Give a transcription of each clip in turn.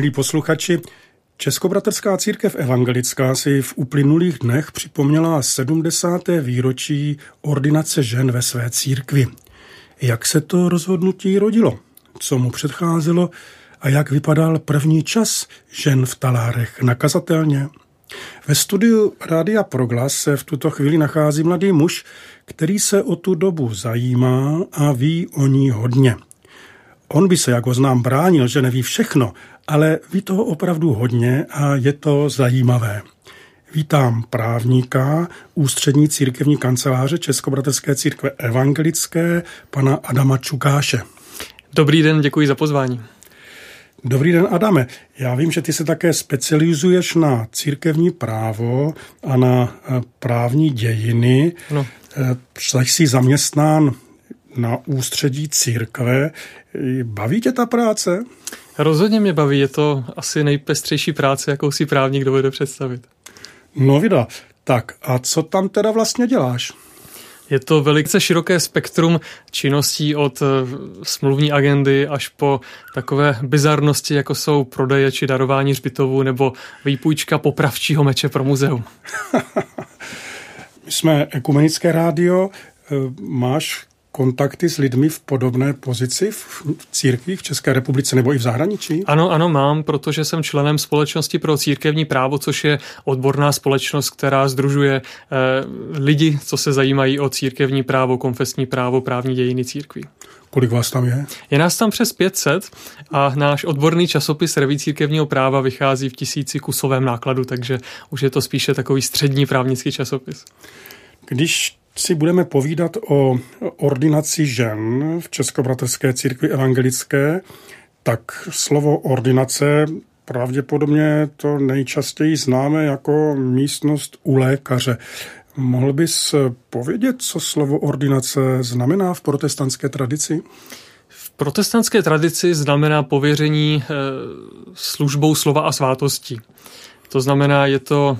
Milí posluchači, Českobratrská církev evangelická si v uplynulých dnech připomněla 70. výročí ordinace žen ve své církvi. Jak se to rozhodnutí rodilo? Co mu předcházelo? A jak vypadal první čas žen v talárech nakazatelně? Ve studiu Rádia Proglas se v tuto chvíli nachází mladý muž, který se o tu dobu zajímá a ví o ní hodně. On by se, jako znám, bránil, že neví všechno, ale ví toho opravdu hodně a je to zajímavé. Vítám právníka ústřední církevní kanceláře Českobratrské církve evangelické, pana Adama Čukáše. Dobrý den, děkuji za pozvání. Dobrý den, Adame. Já vím, že ty se také specializuješ na církevní právo a na eh, právní dějiny. No. Jsi zaměstnán na ústředí církve. Baví tě ta práce? Rozhodně mě baví, je to asi nejpestřejší práce, jakou si právník dovede představit. No vida, tak a co tam teda vlastně děláš? Je to velice široké spektrum činností od eh, smluvní agendy až po takové bizarnosti, jako jsou prodeje či darování řbitovů nebo výpůjčka popravčího meče pro muzeum. My jsme ekumenické rádio. Eh, máš kontakty s lidmi v podobné pozici v církvi v České republice nebo i v zahraničí? Ano, ano, mám, protože jsem členem Společnosti pro církevní právo, což je odborná společnost, která združuje eh, lidi, co se zajímají o církevní právo, konfesní právo, právní dějiny církví. Kolik vás tam je? Je nás tam přes 500 a náš odborný časopis Reví církevního práva vychází v tisíci kusovém nákladu, takže už je to spíše takový střední právnický časopis. Když si budeme povídat o ordinaci žen v Českobratrské církvi evangelické, tak slovo ordinace pravděpodobně to nejčastěji známe jako místnost u lékaře. Mohl bys povědět, co slovo ordinace znamená v protestantské tradici? V protestantské tradici znamená pověření eh, službou slova a svátosti. To znamená, je to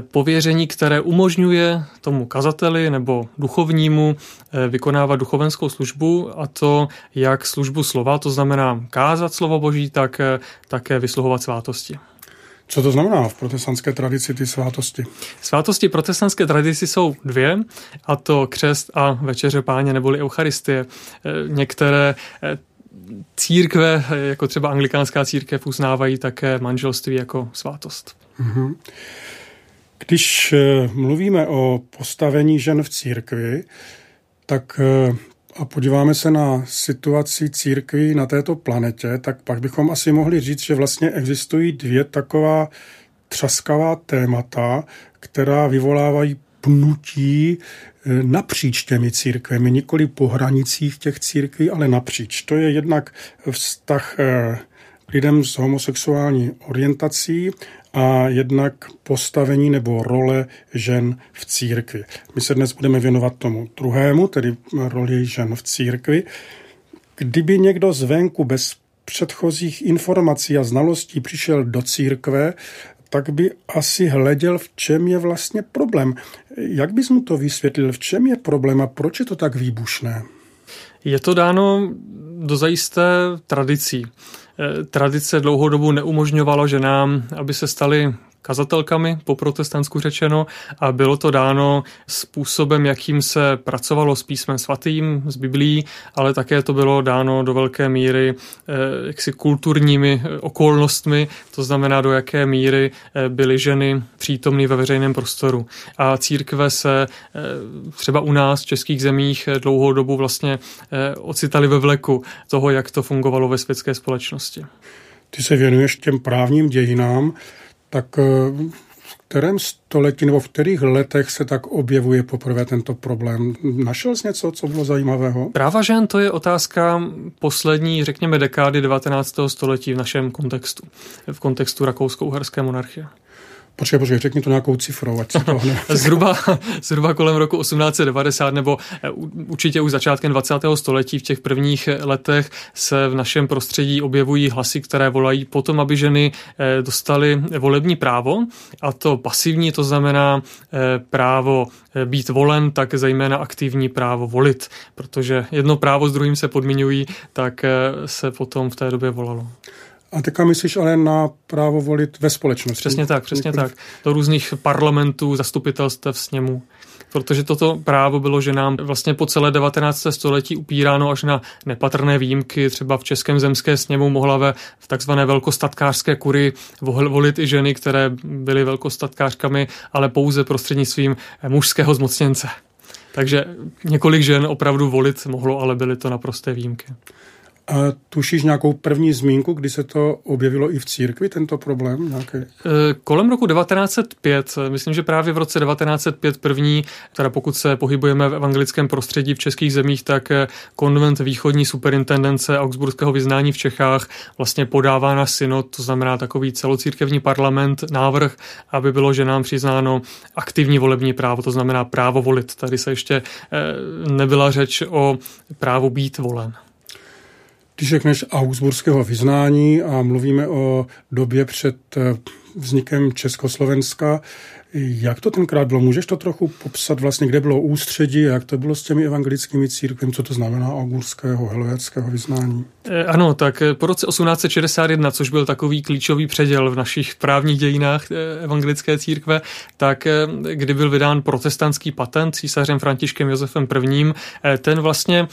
pověření, které umožňuje tomu kazateli nebo duchovnímu eh, vykonávat duchovenskou službu a to jak službu slova, to znamená kázat slovo boží, tak eh, také vysluhovat svátosti. Co to znamená v protestantské tradici ty svátosti? Svátosti protestantské tradici jsou dvě, a to křest a večeře páně neboli Eucharistie. Některé církve, jako třeba anglikánská církev, uznávají také manželství jako svátost. Mm-hmm. Když eh, mluvíme o postavení žen v církvi, tak eh, a podíváme se na situaci církví na této planetě, tak pak bychom asi mohli říct, že vlastně existují dvě taková třaskavá témata, která vyvolávají pnutí eh, napříč těmi církvemi, nikoli po hranicích těch církví, ale napříč. To je jednak vztah lidem s homosexuální orientací a jednak postavení nebo role žen v církvi. My se dnes budeme věnovat tomu druhému, tedy roli žen v církvi. Kdyby někdo zvenku bez předchozích informací a znalostí přišel do církve, tak by asi hleděl, v čem je vlastně problém. Jak bys mu to vysvětlil, v čem je problém a proč je to tak výbušné? Je to dáno do zajisté tradicí. Eh, tradice dlouhou dobu neumožňovalo ženám, aby se staly kazatelkami, po protestantsku řečeno, a bylo to dáno způsobem, jakým se pracovalo s písmem svatým, s Biblí, ale také to bylo dáno do velké míry eh, jaksi kulturními eh, okolnostmi, to znamená, do jaké míry eh, byly ženy přítomny ve veřejném prostoru. A církve se třeba u nás v českých zemích dlouhou dobu vlastně ocitali ve vleku toho, jak to fungovalo ve světské společnosti. Ty se věnuješ těm právním dějinám tak eh, v kterém století nebo v kterých letech se tak objevuje poprvé tento problém? Našel jsi něco, co bylo zajímavého? Práva žen to je otázka poslední, řekněme, dekády 19. století v našem kontextu, v kontextu rakousko-uherské monarchie. Počkej, počkej, řekni to nějakou cifrou, ať to zhruba, zhruba kolem roku 1890 nebo eh, určitě už začátkem 20. století v těch prvních letech se v našem prostředí objevují hlasy, které volají potom, aby ženy eh, dostaly volební právo a to pasivní, to znamená eh, právo být volen, tak zejména aktivní právo volit, protože jedno právo s druhým se podmiňují, tak se potom v té době volalo. A teďka myslíš ale na právo volit ve společnosti. Přesně tak, přesně Nikoliv... tak. Do různých parlamentů, zastupitelstev, sněmů protože toto právo bylo že nám vlastně po celé 19. století upíráno až na nepatrné výjimky. Třeba v Českém zemské sněmu mohla ve v takzvané velkostatkářské kury volit i ženy, které byly velkostatkářkami, ale pouze prostřednictvím mužského zmocněnce. Takže několik žen opravdu volit mohlo, ale byly to naprosté výjimky. A tušíš nějakou první zmínku, kdy se to objevilo i v církvi, tento problém? Nějaké? E, kolem roku 1905, myslím, že právě v roce 1905 první, teda pokud se pohybujeme v evangelickém prostředí v českých zemích, tak e, konvent východní superintendence Augsburského vyznání v Čechách vlastně podává na synod, to znamená takový celocírkevní parlament, návrh, aby bylo ženám přiznáno aktivní volební právo, to znamená právo volit. Tady se ještě e, nebyla řeč o právu být volen. Když řekneš Augsburského vyznání a mluvíme o době před eh, vznikem Československa, jak to tenkrát bylo? Můžeš to trochu popsat vlastně, kde bylo ústředí, jak to bylo s těmi evangelickými církvemi, co to znamená augurského, helvétského vyznání? E, ano, tak eh, po roce 1861, což byl takový klíčový předěl v našich právních dějinách e, evangelické církve, tak kdy byl vydán protestantský patent císařem Františkem Josefem I, ten vlastně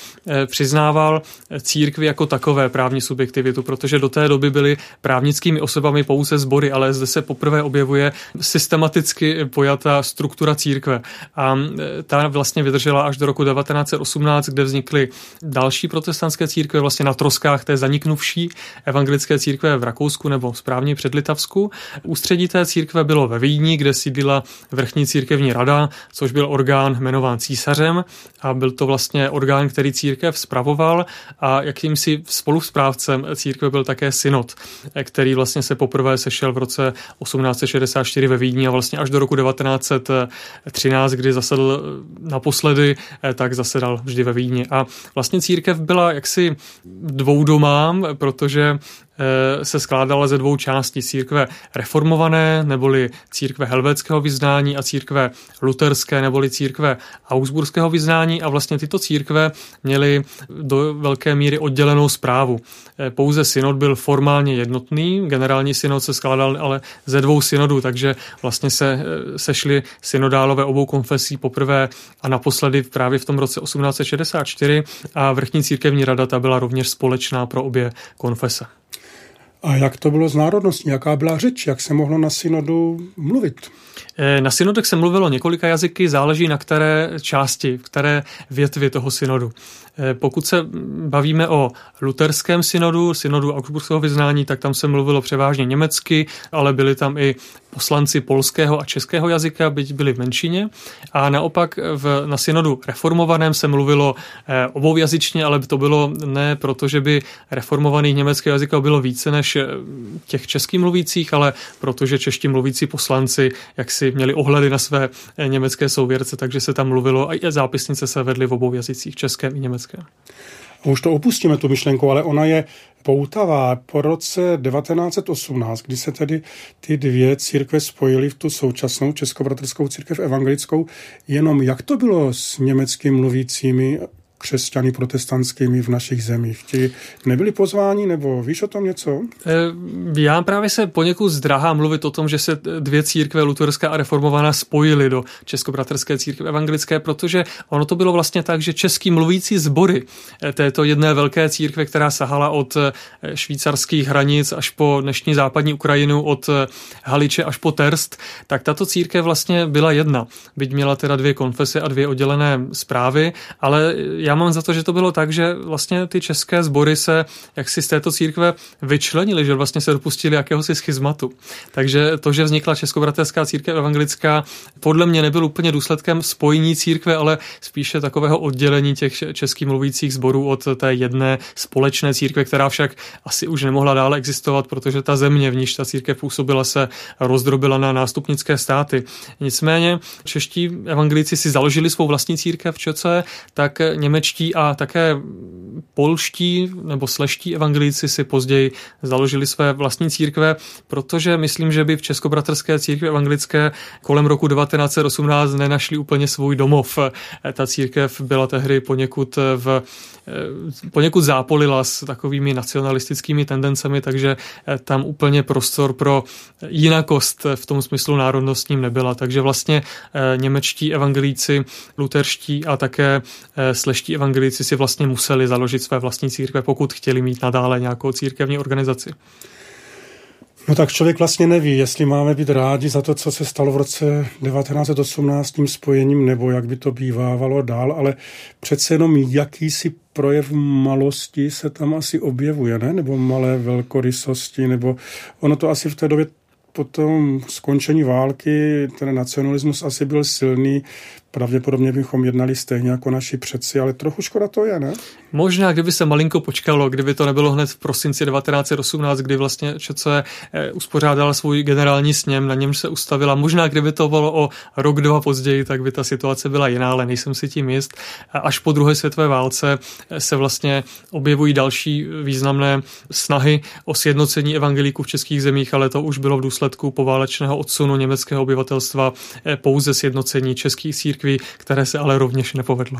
přiznával církvi jako takové právní subjektivitu, protože do té doby byly právnickými osobami pouze sbory, ale zde se poprvé objevuje systematicky pojatá struktura církve. A ta vlastně vydržela až do roku 1918, kde vznikly další protestantské církve vlastně na troskách té zaniknuvší evangelické církve v Rakousku nebo správně před Litavsku. Ústředí té církve bylo ve Vídni, kde sídlila vrchní církevní rada, což byl orgán jmenován císařem a byl to vlastně orgán, který církev spravoval a jakýmsi spolusprávcem církve byl také synod, který vlastně se poprvé sešel v roce 1864 ve Vídni a vlastně až do roku 1913, kdy zasedl naposledy, eh, tak zasedal vždy ve Vídni. A vlastně církev byla jaksi dvoudomám, protože Eh, se skládala ze dvou částí církve reformované, neboli církve helvétského vyznání a církve luterské, neboli církve augsburského vyznání a vlastně tyto církve měly do velké míry oddělenou zprávu. Eh, pouze synod byl formálně jednotný, generální synod se skládal ale ze dvou synodů, takže vlastně se eh, sešly synodálové obou konfesí poprvé a naposledy právě v tom roce 1864 a vrchní církevní rada ta byla rovněž společná pro obě konfese. A jak to bylo z národností? Jaká byla řeč? Jak se mohlo na synodu mluvit? Eh, na synodech se mluvilo několika jazyky, záleží na které části, v které větvi toho synodu. Eh, pokud se bavíme o luterském synodu, synodu Augsburského vyznání, tak tam se mluvilo převážně německy, ale byli tam i poslanci polského a českého jazyka, byť byli v menšině. A naopak v, na synodu reformovaném se mluvilo eh, oboujazyčně, ale to bylo ne proto, že by reformovaných německého jazyka bylo více než těch český mluvících, ale protože čeští mluvící poslanci jak měli ohledy na své eh, německé souvěrce, takže se tam mluvilo a zápisnice se vedly v obou jazycích, českém i německém. Už to opustíme, tu myšlenku, ale ona je poutavá. Po roce 1918, kdy se tedy ty dvě církve spojily v tu současnou Českobratrskou církev evangelickou, jenom jak to bylo s německým mluvícími křesťany protestantskými v našich zemích. Ti nebyli pozváni, nebo víš o tom něco? Eh, já právě se poněkud zdrahám mluvit o tom, že se dvě církve, luterská a reformovaná, spojily do Českobratrské církve evangelické, protože ono to bylo vlastně tak, že český mluvící sbory eh, této jedné velké církve, která sahala od eh, švýcarských hranic až po dnešní západní Ukrajinu, od Haliče až po Terst, tak tato církev vlastně byla jedna. Byť měla teda dvě konfese a dvě oddělené zprávy, ale já mám za to, že to bylo tak, že vlastně ty české sbory se jaksi z této církve vyčlenili, že vlastně se dopustili jakéhosi schizmatu. Takže to, že vznikla Českobratelská církev evangelická, podle mě nebyl úplně důsledkem spojení církve, ale spíše takového oddělení těch českých mluvících sborů od té jedné společné církve, která však asi už nemohla dále existovat, protože ta země, v níž ta církev působila, se rozdrobila na nástupnické státy. Nicméně čeští evangelici si založili svou vlastní církev v Čece, tak Němečtí němečtí a také polští nebo sleští evangelíci si později založili své vlastní církve, protože myslím, že by v Českobratrské církvi evangelické kolem roku 1918 nenašli úplně svůj domov. Ta církev byla tehdy poněkud v poněkud zápolila s takovými nacionalistickými tendencemi, takže tam úplně prostor pro jinakost v tom smyslu národnostním nebyla. Takže vlastně němečtí evangelíci, luterští a také sleští evangelíci si vlastně museli založit své vlastní církve, pokud chtěli mít nadále nějakou církevní organizaci. No tak člověk vlastně neví, jestli máme být rádi za to, co se stalo v roce 1918 tím spojením, nebo jak by to bývávalo dál, ale přece jenom jakýsi projev malosti se tam asi objevuje, ne? Nebo malé velkorysosti, nebo ono to asi v té době po tom skončení války ten nacionalismus asi byl silný, pravděpodobně bychom jednali stejně jako naši předci, ale trochu škoda to je, ne? Možná, kdyby se malinko počkalo, kdyby to nebylo hned v prosinci 1918, kdy vlastně ČC eh, uspořádala svůj generální sněm, na němž se ustavila. Možná, kdyby to bylo o rok, dva později, tak by ta situace byla jiná, ale nejsem si tím jist. Až po druhé světové válce eh, se vlastně objevují další významné snahy o sjednocení evangelíků v českých zemích, ale to už bylo v důsledku poválečného odsunu německého obyvatelstva eh, pouze sjednocení českých církví církví, které se ale rovněž nepovedlo.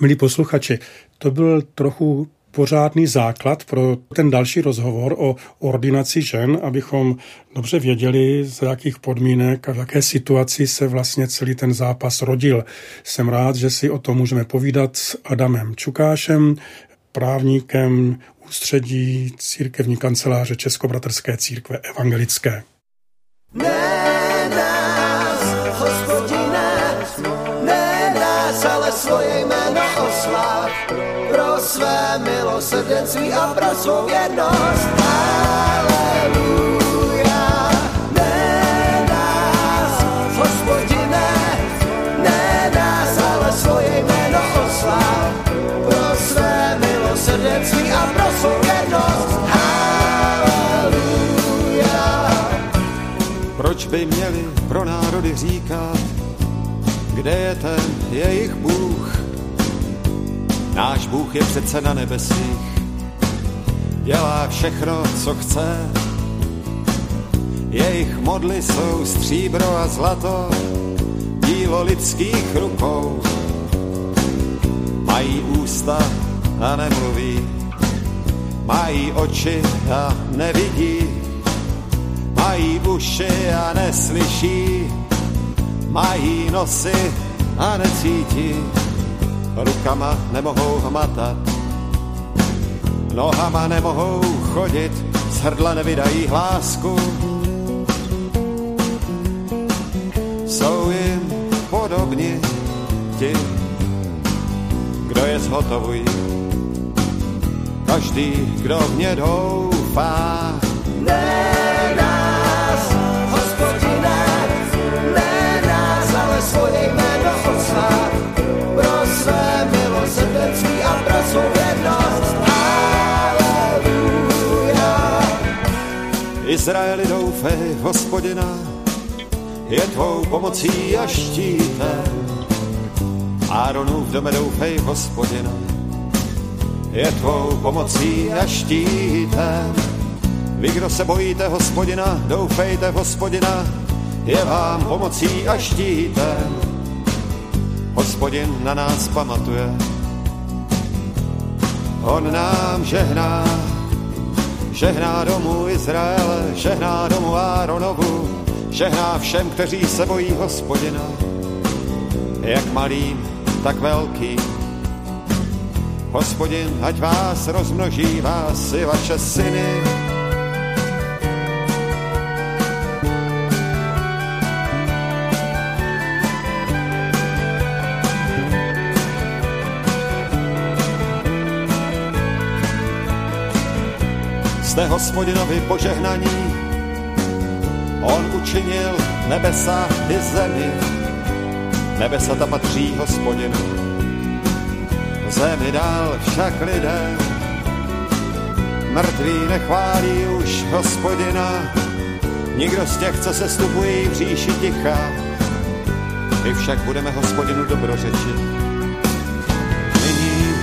Milí posluchači, to byl trochu pořádný základ pro ten další rozhovor o ordinaci žen, abychom dobře věděli, za jakých podmínek a v jaké situaci se vlastně celý ten zápas rodil. Jsem rád, že si o tom můžeme povídat s Adamem Čukášem, právníkem ústředí církevní kanceláře Českobratrské církve evangelické. Ne! Své milosrdenství a pro svou věrnost. Aleluja, ne nás, hospodine, ne nás, ale svoje jméno oslav pro své milosrdenství a pro svou věrnost. Aleluja. Proč by měli pro národy říkat, kde je ten jejich Bůh? Náš Bůh je přece na nebesích, dělá všechno, co chce. Jejich modly jsou stříbro a zlato, dílo lidských rukou. Mají ústa a nemluví, mají oči a nevidí, mají uši a neslyší, mají nosy a necítí, rukama nemohou hmatat, nohama nemohou chodit, z hrdla nevydají hlásku. Jsou jim podobni ti, kdo je zhotovují. Každý, kdo v ně doufá, ne Izraeli doufej hospodina, je tvou pomocí a štítem. Áronu v dome doufej hospodina, je tvou pomocí a štítem. Vy, kdo se bojíte hospodina, doufejte hospodina, je vám pomocí a štítem. Hospodin na nás pamatuje, on nám žehná, žehná domu Izraele, žehná domu Áronovu, žehná všem, kteří se bojí hospodina, jak malým, tak velký. Hospodin, ať vás rozmnoží, vás i vaše syny, jste hospodinovi požehnaní. On učinil nebesa i zemi, nebesa ta patří hospodinu. Zemi dál však lidé, mrtví nechválí už hospodina, nikdo z těch, co se stupují v říši ticha, my však budeme hospodinu dobrořečit. Nyní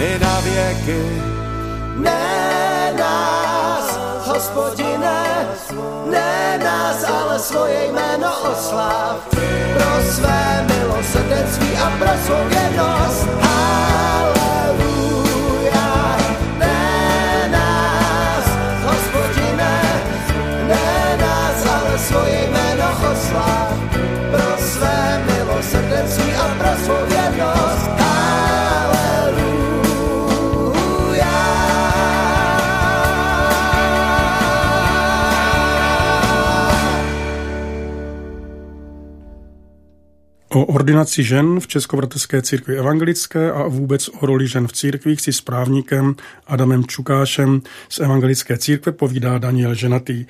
i na věky. Hospodine, ne nás, ale svoje jméno oslav. Pro své milosrdenství a pro svou věrnost. Haleluja. O ordinaci žen v Českobratovské církvi evangelické a vůbec o roli žen v církvích si s právníkem Adamem Čukášem z evangelické církve povídá Daniel Ženatý.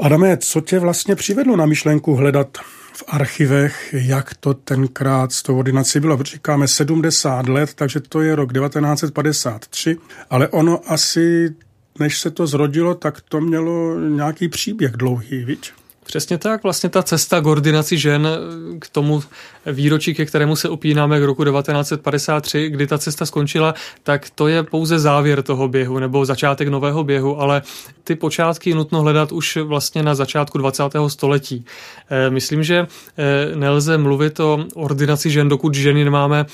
Adame, co tě vlastně přivedlo na myšlenku hledat v archivech, jak to tenkrát s tou ordinací bylo. Říkáme 70 let, takže to je rok 1953, ale ono asi, než se to zrodilo, tak to mělo nějaký příběh dlouhý, viď? Přesně tak, vlastně ta cesta k žen k tomu výročí, ke kterému se opínáme k roku 1953, kdy ta cesta skončila, tak to je pouze závěr toho běhu nebo začátek nového běhu, ale ty počátky nutno hledat už vlastně na začátku 20. století. Eh, myslím, že eh, nelze mluvit o ordinaci žen, dokud ženy nemáme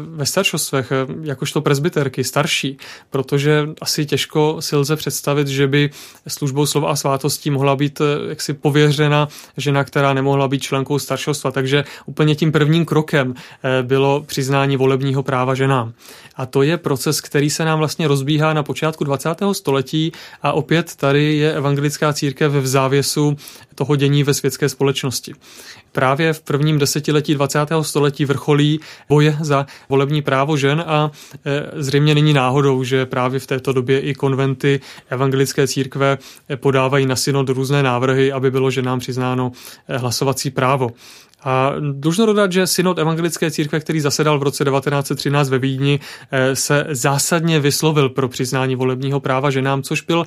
ve staršostvech, eh, jakožto presbyterky, starší, protože asi těžko si lze představit, že by službou slova a svátostí mohla být jaksi pověřena žena, která nemohla být členkou staršostva. Takže úplně tím prvním krokem bylo přiznání volebního práva ženám. A to je proces, který se nám vlastně rozbíhá na počátku 20. století a opět tady je evangelická církev v závěsu toho dění ve světské společnosti. Právě v prvním desetiletí 20. století vrcholí boje za volební právo žen a e, zřejmě není náhodou, že právě v této době i konventy evangelické církve podávají na synod různé návrhy, aby bylo ženám přiznáno hlasovací právo. A dlužno dodat, že synod evangelické církve, který zasedal v roce 1913 ve Vídni, eh, se zásadně vyslovil pro přiznání volebního práva ženám, což byl,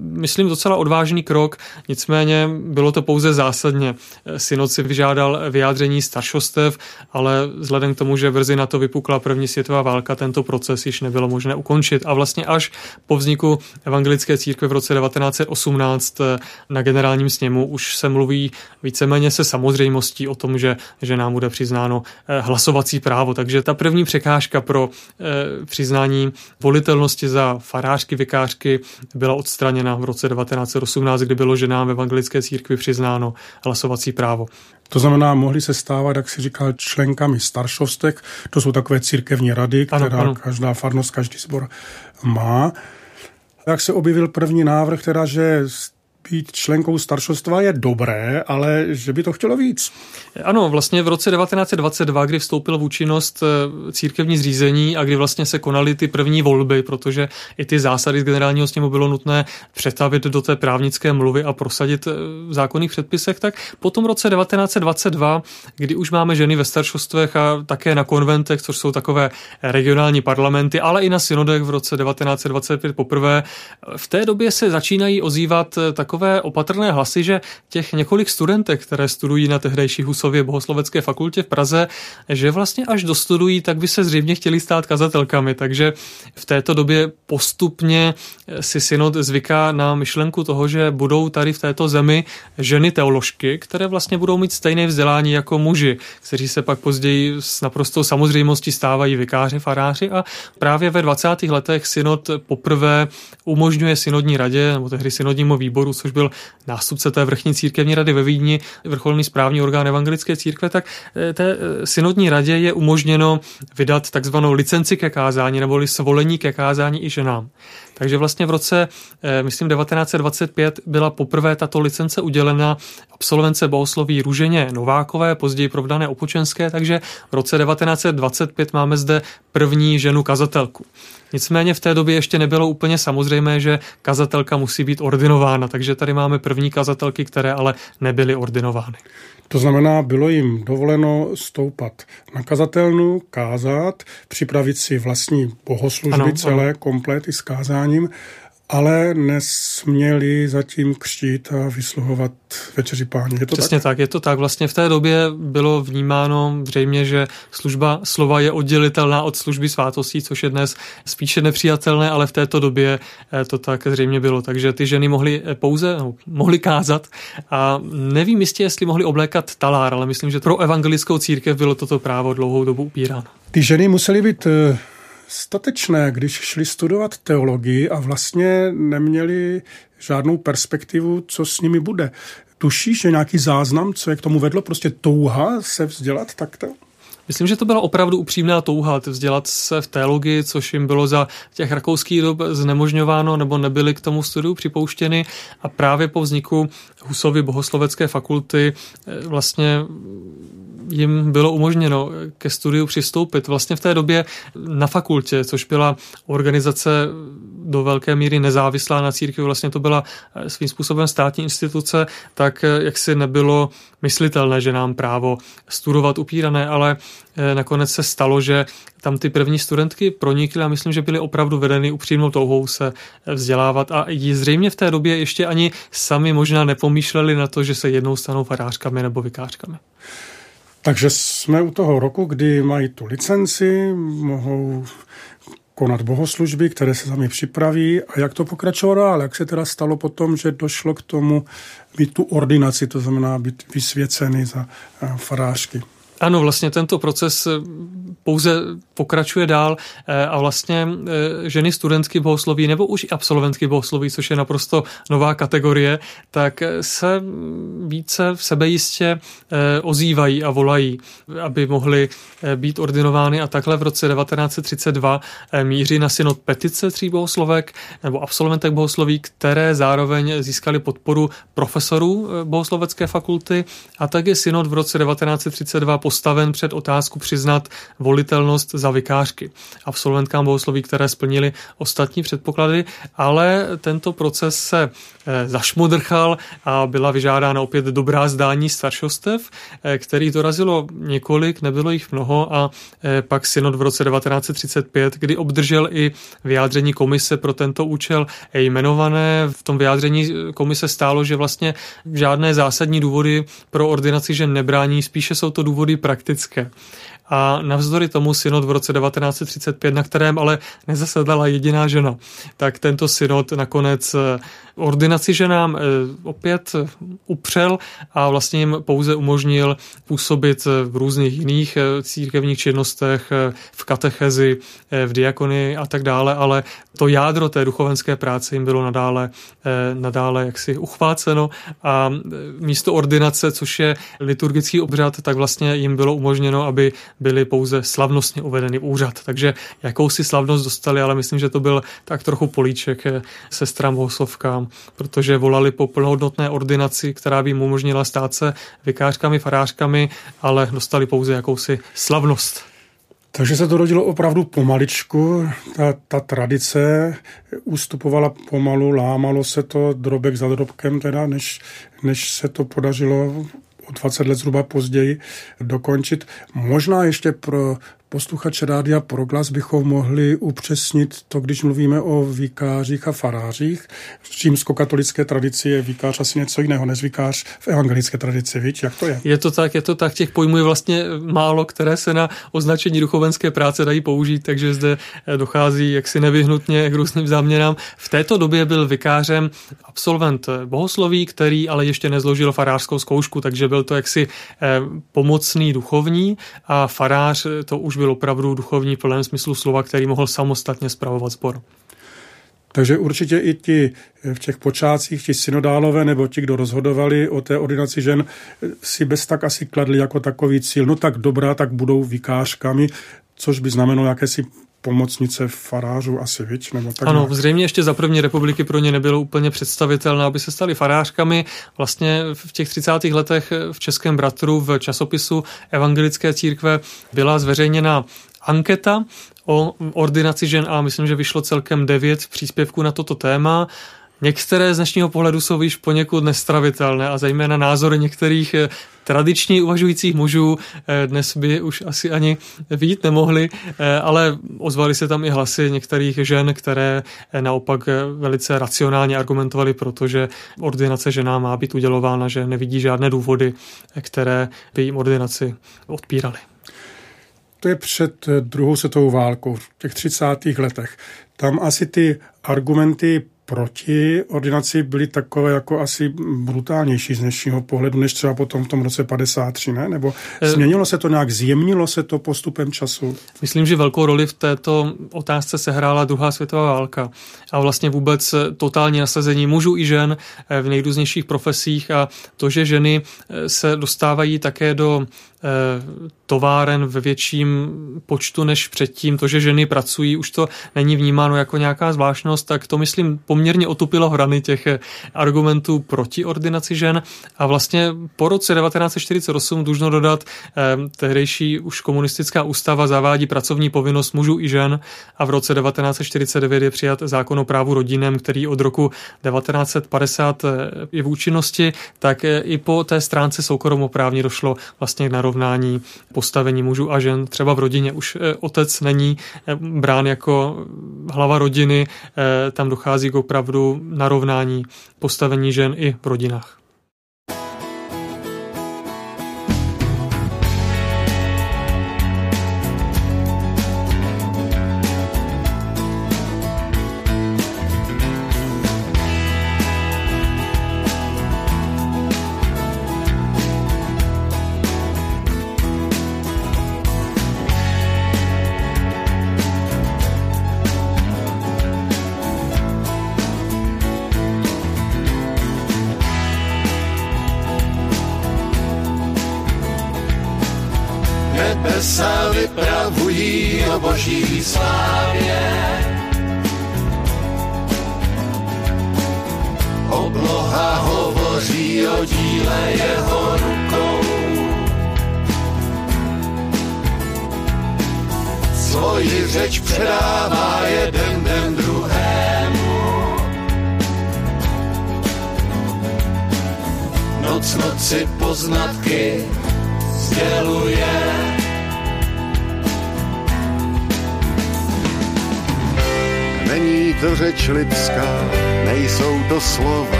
myslím, docela odvážný krok, nicméně bylo to pouze zásadně. Eh, synod si vyžádal vyjádření staršostev, ale vzhledem k tomu, že brzy na to vypukla první světová válka, tento proces již nebylo možné ukončit. A vlastně až po vzniku evangelické církve v roce 1918 eh, na generálním sněmu už se mluví víceméně se samozřejmostí o tom, tom, že, že nám bude přiznáno eh, hlasovací právo. Takže ta první překážka pro eh, přiznání volitelnosti za farářky, vikářky byla odstraněna v roce 1918, kdy bylo ženám ve evangelické církvi přiznáno hlasovací právo. To znamená, mohli se stávat, jak si říkal, členkami staršovstek. To jsou takové církevní rady, která ano, ano. každá farnost, každý sbor má. Jak se objevil první návrh, teda, že být členkou staršostva je dobré, ale že by to chtělo víc. Ano, vlastně v roce 1922, kdy vstoupil v účinnost eh, církevní zřízení a kdy vlastně se konaly ty první volby, protože i ty zásady z generálního sněmu bylo nutné přetavit do té právnické mluvy a prosadit eh, v zákonných předpisech, tak po tom roce 1922, kdy už máme ženy ve staršostvech a také na konventech, což jsou takové regionální parlamenty, ale i na synodech v roce 1925 poprvé, v té době se začínají ozývat eh, takové takové opatrné hlasy, že těch několik studentek, které studují na tehdejší Husově bohoslovecké fakultě v Praze, že vlastně až dostudují, tak by se zřejmě chtěli stát kazatelkami. Takže v této době postupně si synod zvyká na myšlenku toho, že budou tady v této zemi ženy teoložky, které vlastně budou mít stejné vzdělání jako muži, kteří se pak později s naprostou samozřejmostí stávají vikáři, faráři a právě ve 20. letech synod poprvé umožňuje synodní radě, nebo tehdy synodnímu výboru, což byl nástupce té vrchní církevní rady ve Vídni, vrcholný správní orgán evangelické církve, tak eh, té eh, synodní radě je umožněno vydat takzvanou licenci ke kázání neboli svolení ke kázání i ženám. Takže vlastně v roce, eh, myslím, 1925 byla poprvé tato licence udělena absolvence bohosloví Růženě Novákové, později provdané Opočenské, takže v roce 1925 máme zde první ženu kazatelku. Nicméně v té době ještě nebylo úplně samozřejmé, že kazatelka musí být ordinována, takže tady máme první kazatelky, které ale nebyly ordinovány. To znamená, bylo jim dovoleno stoupat na kazatelnu, kázat, připravit si vlastní bohoslužby ano, celé, ano. komplet i s kázáním ale nesměli zatím křtít a vysluhovat večeři páně. Je to Přesně tak? tak, je to tak. Vlastně v té době bylo vnímáno zřejmě, že služba slova je oddělitelná od služby svátostí, což je dnes spíše nepřijatelné, ale v této době eh, to tak zřejmě bylo. Takže ty ženy mohly eh, pouze, no, mohly kázat a nevím jistě, jestli mohly oblékat talár, ale myslím, že pro evangelickou církev bylo toto právo dlouhou dobu upíráno. Ty ženy musely být eh, statečné, když šli studovat teologii a vlastně neměli žádnou perspektivu, co s nimi bude. Tušíš, že nějaký záznam, co je k tomu vedlo, prostě touha se vzdělat takto? Myslím, že to byla opravdu upřímná touha vzdělat se v teologii, což jim bylo za těch rakouských dob znemožňováno nebo nebyly k tomu studiu připouštěny a právě po vzniku Husovy bohoslovecké fakulty eh, vlastně jim bylo umožněno ke studiu přistoupit. Vlastně v té době na fakultě, což byla organizace do velké míry nezávislá na církvi, vlastně to byla eh, svým způsobem státní instituce, tak eh, jak si nebylo myslitelné, že nám právo studovat upírané, ale nakonec se stalo, že tam ty první studentky pronikly a myslím, že byly opravdu vedeny upřímnou touhou se vzdělávat a zřejmě v té době ještě ani sami možná nepomýšleli na to, že se jednou stanou farářkami nebo vikářkami. Takže jsme u toho roku, kdy mají tu licenci, mohou konat bohoslužby, které se sami připraví a jak to pokračovalo dál, jak se teda stalo potom, že došlo k tomu mít tu ordinaci, to znamená být vysvěceny za eh, farářky. Ano, vlastně tento proces eh, pouze pokračuje dál eh, a vlastně eh, ženy studentky bohosloví nebo už i absolventky bohosloví, což je naprosto nová kategorie, tak se více v sebejistě ozývají a volají, aby mohly být ordinovány a takhle v roce 1932 míří na synod petice tří bohoslovek nebo absolventek bohosloví, které zároveň získali podporu profesorů bohoslovecké fakulty a tak je synod v roce 1932 postaven před otázku přiznat volitelnost za vikářky. Absolventkám bohosloví, které splnili ostatní předpoklady, ale tento proces se eh, zašmodrchal a byla vyžádána opět dobrá zdání staršostev, eh, který dorazilo několik, nebylo jich mnoho a eh, pak synod v roce 1935, kdy obdržel i vyjádření komise pro tento účel jmenované. V tom vyjádření komise stálo, že vlastně žádné zásadní důvody pro ordinaci že nebrání, spíše jsou to důvody praktické. A navzdory tomu synod v roce 1935, na kterém ale nezasedala jediná žena, tak tento synod nakonec eh, ordinaci ženám eh, opět upřel a vlastně jim pouze umožnil působit v různých jiných eh, církevních činnostech, v katechezi, v diakonii a tak dále, ale to jádro té duchovenské práce jim bylo nadále, nadále jaksi uchváceno a místo ordinace, což je liturgický obřad, tak vlastně jim bylo umožněno, aby byly pouze slavnostně uvedeny v úřad. Takže jakousi slavnost dostali, ale myslím, že to byl tak trochu políček eh, sestrám bohoslovkám, protože volali po plnohodnotné ordinaci, která by jim umožnila stát se vikářkami, farářkami, ale dostali pouze jakousi slavnost. Takže se to rodilo opravdu pomaličku. Ta, ta tradice ustupovala pomalu, lámalo se to drobek za drobkem, teda, než, než se to podařilo o 20 let zhruba později dokončit. Možná ještě pro posluchače Rádia Proglas bychom mohli upřesnit to, když mluvíme o vikářích a farářích. V římskokatolické tradici je vikář asi něco jiného než vikář v evangelické tradici, víš, jak to je? Je to tak, je to tak, těch pojmů je vlastně málo, které se na označení duchovenské práce dají použít, takže zde dochází jaksi nevyhnutně k různým záměrám. V této době byl vikářem absolvent bohosloví, který ale ještě nezložil farářskou zkoušku, takže byl to jaksi eh, pomocný duchovní a farář to už byl opravdu duchovní v plném smyslu slova, který mohl samostatně zpravovat sbor. Takže určitě i ti v těch počátcích, ti synodálové nebo ti, kdo rozhodovali o té ordinaci žen, si bez tak asi kladli jako takový cíl. No tak dobrá, tak budou vikářkami, což by znamenalo jakési pomocnice farářů asi, viď? Nebo tak ano, zřejmě ještě za první republiky pro ně nebylo úplně představitelné, aby se stali farářkami. Vlastně v těch 30. letech v Českém bratru v časopisu Evangelické církve byla zveřejněna anketa o ordinaci žen a myslím, že vyšlo celkem devět příspěvků na toto téma Některé z dnešního pohledu jsou již poněkud nestravitelné a zejména názory některých eh, tradičně uvažujících mužů eh, dnes by už asi ani vidět nemohli, eh, ale ozvali se tam i hlasy některých žen, které naopak velice racionálně argumentovali, protože ordinace žena má být udělována, že nevidí žádné důvody, které by jim ordinaci odpíraly. To je před druhou světovou válkou, v těch 30. letech. Tam asi ty argumenty proti ordinaci byly takové jako asi brutálnější z dnešního pohledu, než třeba potom v tom roce 53, ne? Nebo eh, změnilo se to nějak, zjemnilo se to postupem času? Myslím, že velkou roli v této otázce sehrála druhá světová válka a vlastně vůbec totální nasazení mužů i žen eh, v nejrůznějších profesích a to, že ženy eh, se dostávají také do továren ve větším počtu než předtím. To, že ženy pracují, už to není vnímáno jako nějaká zvláštnost, tak to myslím poměrně otupilo hrany těch argumentů proti ordinaci žen. A vlastně po roce 1948 dlužno dodat, eh, tehdejší už komunistická ústava zavádí pracovní povinnost mužů i žen a v roce 1949 je přijat zákon o právu rodinem, který od roku 1950 eh, je v účinnosti, tak eh, i po té stránce soukromoprávně došlo vlastně k narovnání postavení mužů a žen. Třeba v rodině už eh, otec není eh, brán jako hlava rodiny, eh, tam dochází k opravdu narovnání postavení žen i v rodinách.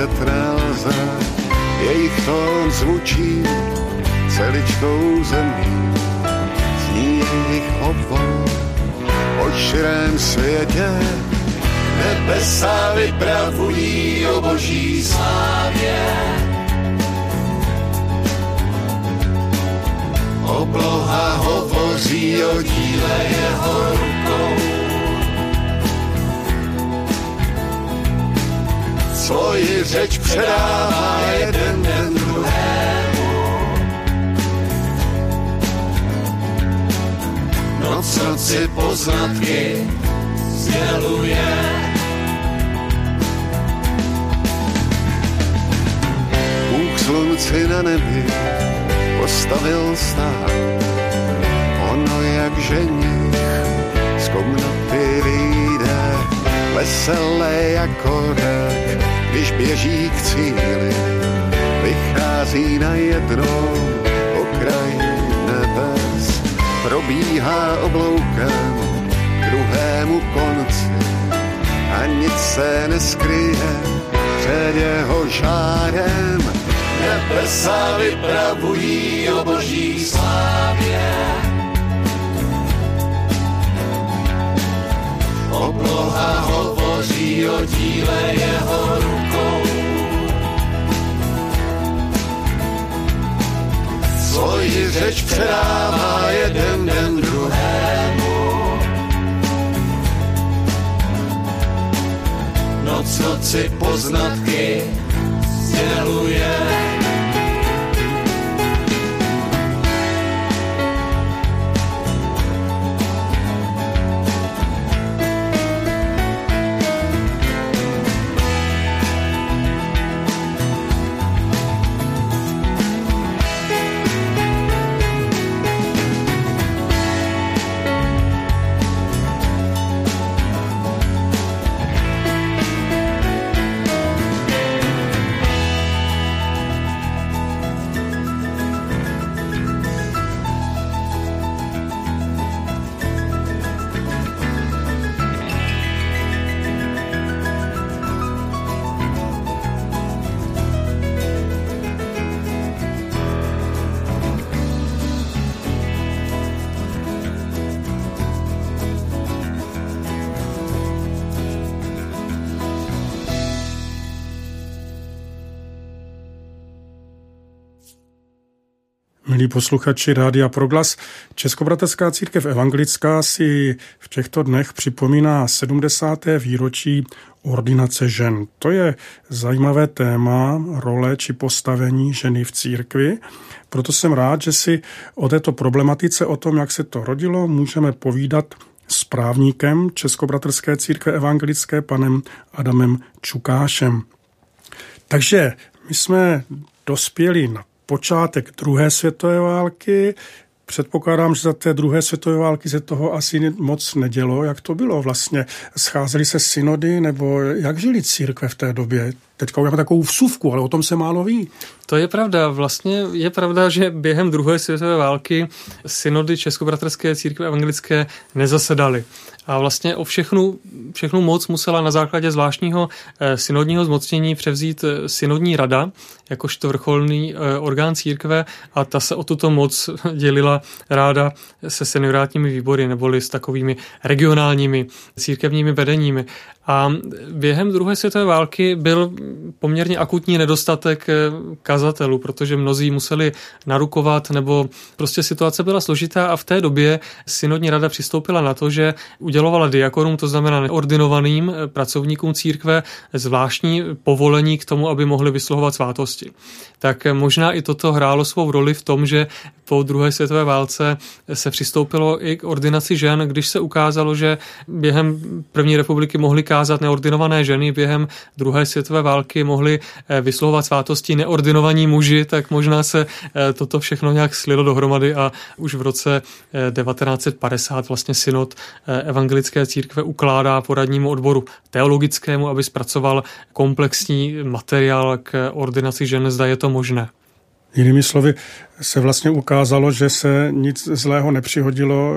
Slyšet nelze. Jejich tón zvučí celičkou zemí, zní jejich obvod o širém světě. Nebesa vypravují o boží slávě, Obloha hovoří o díle jeho rukou. Svoji řeč předává jeden den druhému. Noc noci poznatky sděluje. Bůh slunci na nebi postavil stát. Ono jak ženich z komnaty vyjde, veselé jako rak, když běží k cíli, vychází na jednou okraj nebes, probíhá obloukem druhému konci a nic se neskryje před jeho žárem nebesa vypravují o boží slávě. Obloha hovoří o díle jeho rukou. Svoji řeč předává jeden den druhému. Noc noci poznatky sděluje. Posluchači Rádia Proglas, Českobratecká církev evangelická si v těchto dnech připomíná 70. výročí ordinace žen. To je zajímavé téma role či postavení ženy v církvi. Proto jsem rád, že si o této problematice, o tom, jak se to rodilo, můžeme povídat s právníkem Českobratrské církve evangelické panem Adamem Čukášem. Takže my jsme dospěli na počátek druhé světové války. Předpokládám, že za té druhé světové války se toho asi moc nedělo. Jak to bylo vlastně? Scházely se synody nebo jak žili církve v té době? Teďka máme takovou vsuvku, ale o tom se málo ví. To je pravda. Vlastně je pravda, že během druhé světové války synody Českobratrské církve evangelické nezasedaly. A vlastně o všechnu, všechnu moc musela na základě zvláštního eh, synodního zmocnění převzít eh, synodní rada, jakožto vrcholný eh, orgán církve a ta se o tuto moc dělila ráda se seniorátními výbory neboli s takovými regionálními církevními vedeními. A během druhé světové války byl poměrně akutní nedostatek kazatelů, protože mnozí museli narukovat nebo prostě situace byla složitá a v té době synodní rada přistoupila na to, že udělovala diakonům, to znamená neordinovaným pracovníkům církve, zvláštní povolení k tomu, aby mohli vysluhovat svátosti. Tak možná i toto hrálo svou roli v tom, že po druhé světové válce se přistoupilo i k ordinaci žen, když se ukázalo, že během první republiky mohly kázat neordinované ženy, během druhé světové války mohly vysluhovat svátosti neordinované ordinovaní muži, tak možná se eh, toto všechno nějak slilo dohromady a už v roce 1950 eh, vlastně synod eh, evangelické církve ukládá poradnímu odboru teologickému, aby zpracoval komplexní materiál k ordinaci žen, zda je to možné. Jinými slovy se vlastně ukázalo, že se nic zlého nepřihodilo,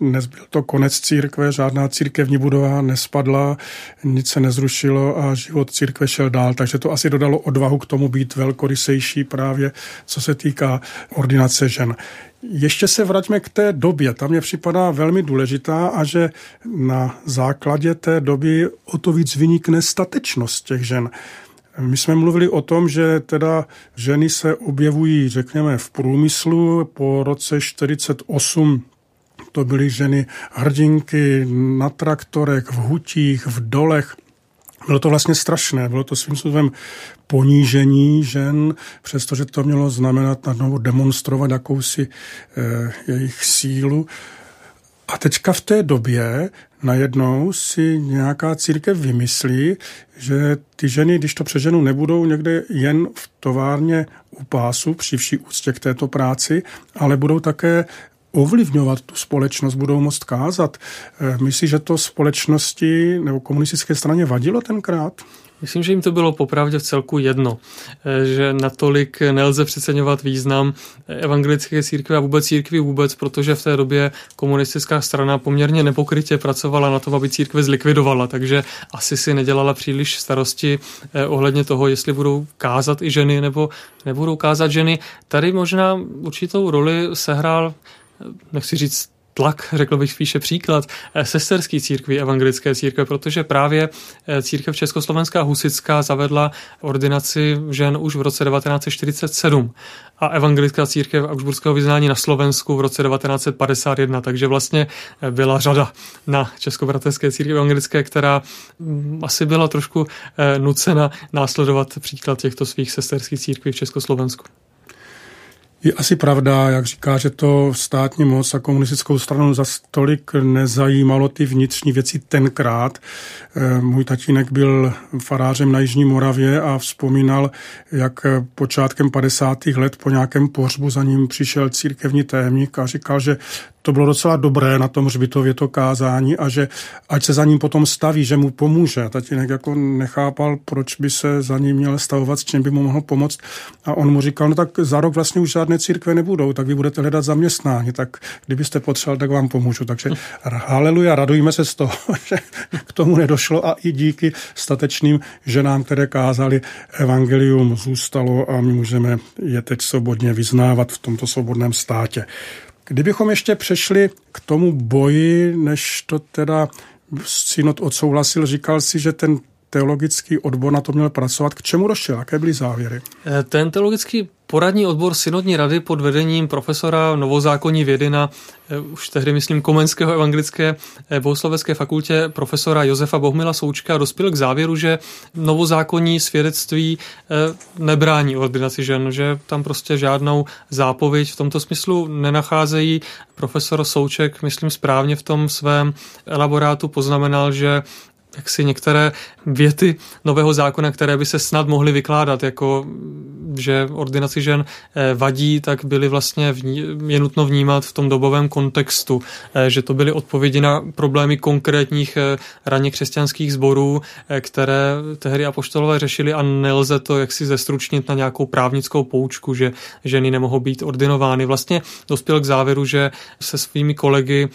nezbyl to konec církve, žádná církevní budova nespadla, nic se nezrušilo a život církve šel dál, takže to asi dodalo odvahu k tomu být velkorysejší právě, co se týká ordinace žen. Ještě se vraťme k té době, ta mě připadá velmi důležitá a že na základě té doby o to víc vynikne statečnost těch žen. My jsme mluvili o tom, že teda ženy se objevují, řekněme, v průmyslu po roce 48 to byly ženy hrdinky na traktorech, v hutích, v dolech. Bylo to vlastně strašné, bylo to svým způsobem ponížení žen, přestože to mělo znamenat na novo demonstrovat jakousi eh, jejich sílu. A teďka v té době najednou si nějaká církev vymyslí, že ty ženy, když to přeženu, nebudou někde jen v továrně u pásu při vší úctě k této práci, ale budou také ovlivňovat tu společnost, budou moct kázat. Eh, myslíš, že to společnosti nebo komunistické straně vadilo tenkrát? Myslím, že jim to bylo popravdě v celku jedno, eh, že natolik nelze přeceňovat význam evangelické církve a vůbec církvy vůbec, protože v té době komunistická strana poměrně nepokrytě pracovala na tom, aby církve zlikvidovala, takže asi si nedělala příliš starosti eh, ohledně toho, jestli budou kázat i ženy nebo nebudou kázat ženy. Tady možná určitou roli sehrál, eh, nechci říct tlak, řekl bych spíše příklad, eh, sesterský církví, evangelické církve, protože právě eh, církev Československá husická zavedla ordinaci žen už v roce 1947 a evangelická církev Augsburského vyznání na Slovensku v roce 1951, takže vlastně eh, byla řada na Českobratrské církvi evangelické, která mm, asi byla trošku nucena následovat příklad těchto svých sesterských církví v Československu. Je asi pravda, jak říká, že to státní moc a komunistickou stranu za tolik nezajímalo ty vnitřní věci tenkrát. Eh, můj tatínek byl farářem na Jižní Moravě a vzpomínal, jak počátkem 50. let po nějakém pohřbu za ním přišel církevní témník a říkal, že to bylo docela dobré na tom hřbitově to kázání a že ať se za ním potom staví, že mu pomůže. Tatínek jako nechápal, proč by se za ním měl stavovat, s čím by mu mohl pomoct. A on mu říkal, no tak za rok vlastně už žádné církve nebudou, tak vy budete hledat zaměstnání, tak kdybyste potřeboval, tak vám pomůžu. Takže haleluja, radujeme se z toho, že k tomu nedošlo a i díky statečným ženám, které kázali, evangelium zůstalo a my můžeme je teď svobodně vyznávat v tomto svobodném státě. Kdybychom ještě přešli k tomu boji, než to teda synod odsouhlasil, říkal si, že ten teologický odbor na to měl pracovat. K čemu došel? Jaké byly závěry? Eh, ten teologický Poradní odbor Synodní rady pod vedením profesora novozákonní vědy na eh, už tehdy, myslím, Komenského evangelické eh, bohoslovecké fakultě profesora Josefa Bohmila Součka dospěl k závěru, že novozákonní svědectví eh, nebrání ordinaci žen, že tam prostě žádnou zápověď v tomto smyslu nenacházejí. Profesor Souček, myslím správně v tom svém elaborátu poznamenal, že jak si některé věty nového zákona, které by se snad mohly vykládat, jako že ordinaci žen eh, vadí, tak byly vlastně vní, je nutno vnímat v tom dobovém kontextu, eh, že to byly odpovědi na problémy konkrétních eh, raně křesťanských sborů, které tehdy apoštolové řešili a nelze to jaksi zestručnit na nějakou právnickou poučku, že ženy nemohou být ordinovány. Vlastně dospěl k závěru, že se svými kolegy,